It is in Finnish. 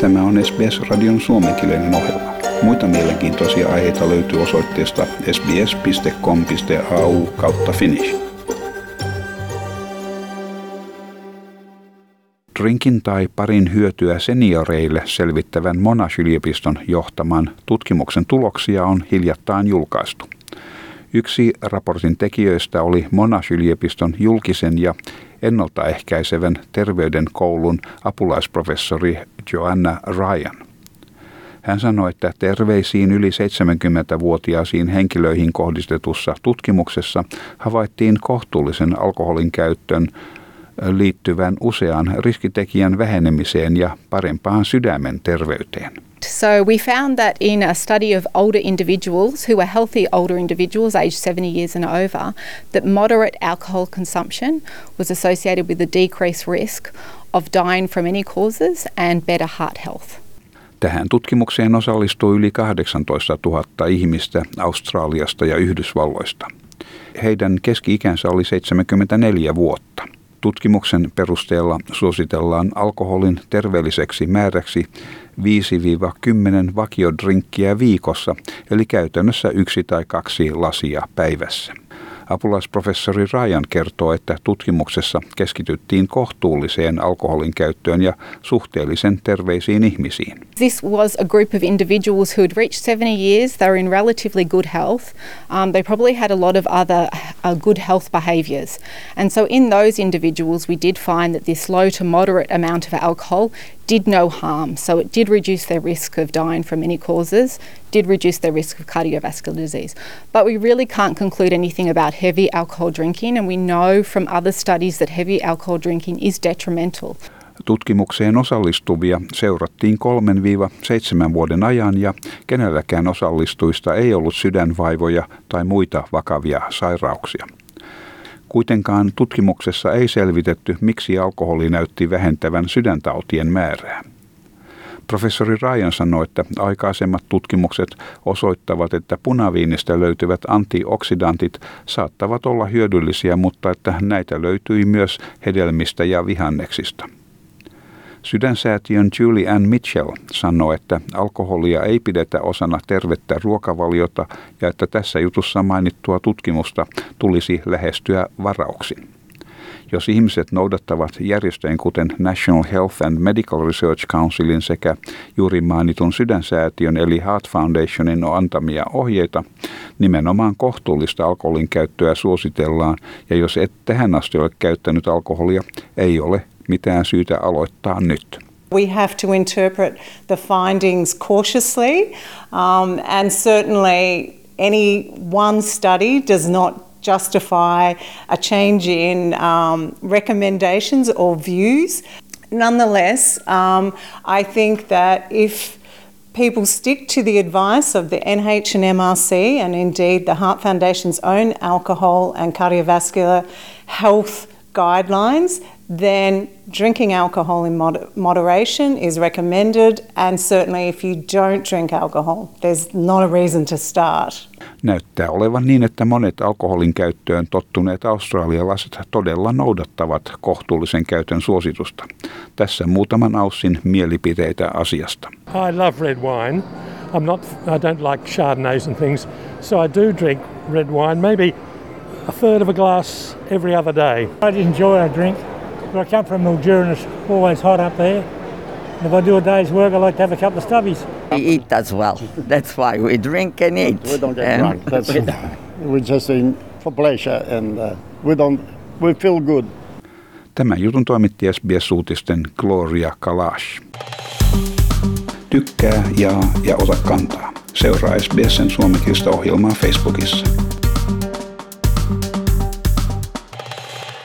Tämä on SBS-radion suomenkielinen ohjelma. Muita mielenkiintoisia aiheita löytyy osoitteesta sbs.com.au kautta finnish. Drinkin tai parin hyötyä senioreille selvittävän Monash-yliopiston johtaman tutkimuksen tuloksia on hiljattain julkaistu. Yksi raportin tekijöistä oli Monash-yliopiston julkisen ja ennaltaehkäisevän terveydenkoulun apulaisprofessori Joanna Ryan. Hän sanoi, että terveisiin yli 70-vuotiaisiin henkilöihin kohdistetussa tutkimuksessa havaittiin kohtuullisen alkoholin käyttön liittyvän usean riskitekijän vähenemiseen ja parempaan sydämen terveyteen. So we found that in a study of older individuals who were healthy older individuals aged 70 years and over, that moderate alcohol consumption was associated with a decreased risk of dying from any causes and better heart health. Tähän tutkimukseen osallistui yli 18 000 ihmistä Australiasta ja Yhdysvalloista. Heidän keski-ikänsä oli 74 vuotta. Tutkimuksen perusteella suositellaan alkoholin terveelliseksi määräksi 5-10 vakiodrinkkiä viikossa, eli käytännössä yksi tai kaksi lasia päivässä. Apulaisprofessori Ryan kertoo, että tutkimuksessa keskityttiin kohtuulliseen alkoholin käyttöön ja suhteellisen terveisiin ihmisiin. This was a group of individuals who had reached 70 years. They were in relatively good health. Um, they probably had a lot of other uh, good health behaviours. And so in those individuals, we did find that this low to moderate amount of alcohol did no harm. So it did reduce their risk of dying from any causes, did reduce their risk of cardiovascular disease. But we really can't conclude anything about heavy alcohol drinking, and we know from other studies that heavy alcohol drinking is detrimental. Tutkimukseen osallistuvia seurattiin 3-7 vuoden ajan ja kenelläkään osallistujista ei ollut sydänvaivoja tai muita vakavia sairauksia. Kuitenkaan tutkimuksessa ei selvitetty, miksi alkoholi näytti vähentävän sydäntautien määrää. Professori Ryan sanoi, että aikaisemmat tutkimukset osoittavat, että punaviinistä löytyvät antioksidantit saattavat olla hyödyllisiä, mutta että näitä löytyi myös hedelmistä ja vihanneksista. Sydänsäätiön Julie Ann Mitchell sanoi, että alkoholia ei pidetä osana tervettä ruokavaliota ja että tässä jutussa mainittua tutkimusta tulisi lähestyä varauksin. Jos ihmiset noudattavat järjestöjen kuten National Health and Medical Research Councilin sekä juuri mainitun sydänsäätiön eli Heart Foundationin antamia ohjeita, nimenomaan kohtuullista alkoholin käyttöä suositellaan ja jos et tähän asti ole käyttänyt alkoholia, ei ole mitään syytä aloittaa nyt. We have to interpret the findings cautiously, um, and certainly any one study does not justify a change in um, recommendations or views. Nonetheless, um, I think that if people stick to the advice of the NH and MRC and indeed the Heart Foundation's own alcohol and cardiovascular health guidelines, then drinking alcohol in moder- moderation is recommended, and certainly if you don't drink alcohol, there's not a reason to start. Näyttää olevan niin, että monet alkoholin käyttöön tottuneet australialaiset todella noudattavat kohtuullisen käytön suositusta. Tässä muutaman aussin mielipiteitä asiasta. I love red wine. I'm not, I don't like chardonnays and things, so I do drink red wine, maybe a third of a glass every other day. I enjoy a drink. Where I come from, Mildura, and it's always hot up there. And if I do a day's work, I like to have a couple of stubbies. We eat as well. That's why we drink and eat. We don't get And drunk. That's, we- we're just in for pleasure, and uh, we don't. We feel good. Tämän jutun toimitti SBS-uutisten Gloria Kalash. Tykkää, jaa ja ota kantaa. Seuraa SBSn suomenkielistä ohjelmaa Facebookissa.